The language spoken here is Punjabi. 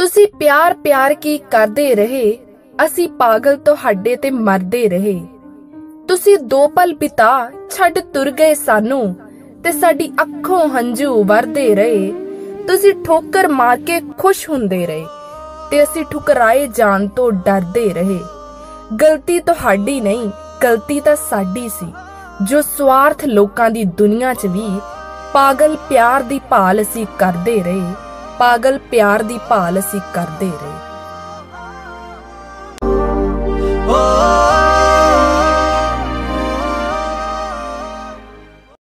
ਤੁਸੀਂ ਪਿਆਰ ਪਿਆਰ ਕੀ ਕਰਦੇ ਰਹੇ? ਅਸੀਂ ਪਾਗਲ ਤੁਹਾਡੇ ਤੇ ਮਰਦੇ ਰਹੇ। ਤੁਸੀਂ ਦੋ ਪਲ ਬਿਤਾ, ਛੱਡ ਤੁਰ ਗਏ ਸਾਨੂੰ ਤੇ ਸਾਡੀ ਅੱਖੋਂ ਹੰਝੂ ਵਰਦੇ ਰਹੇ। ਤੁਸੀਂ ਠੋਕਰ ਮਾਰ ਕੇ ਖੁਸ਼ ਹੁੰਦੇ ਰਹੇ ਤੇ ਅਸੀਂ ਠੁਕਰਾਏ ਜਾਣ ਤੋਂ ਡਰਦੇ ਰਹੇ। ਗਲਤੀ ਤੁਹਾਡੀ ਨਹੀਂ, ਗਲਤੀ ਤਾਂ ਸਾਡੀ ਸੀ, ਜੋ ਸਵਾਰਥ ਲੋਕਾਂ ਦੀ ਦੁਨੀਆ 'ਚ ਵੀ ਪਾਗਲ ਪਿਆਰ ਦੀ ਭਾਲ ਅਸੀਂ ਕਰਦੇ ਰਹੇ। ਪਾਗਲ ਪਿਆਰ ਦੀ ਭਾਲ ਅਸੀਂ ਕਰਦੇ ਰਹੇ।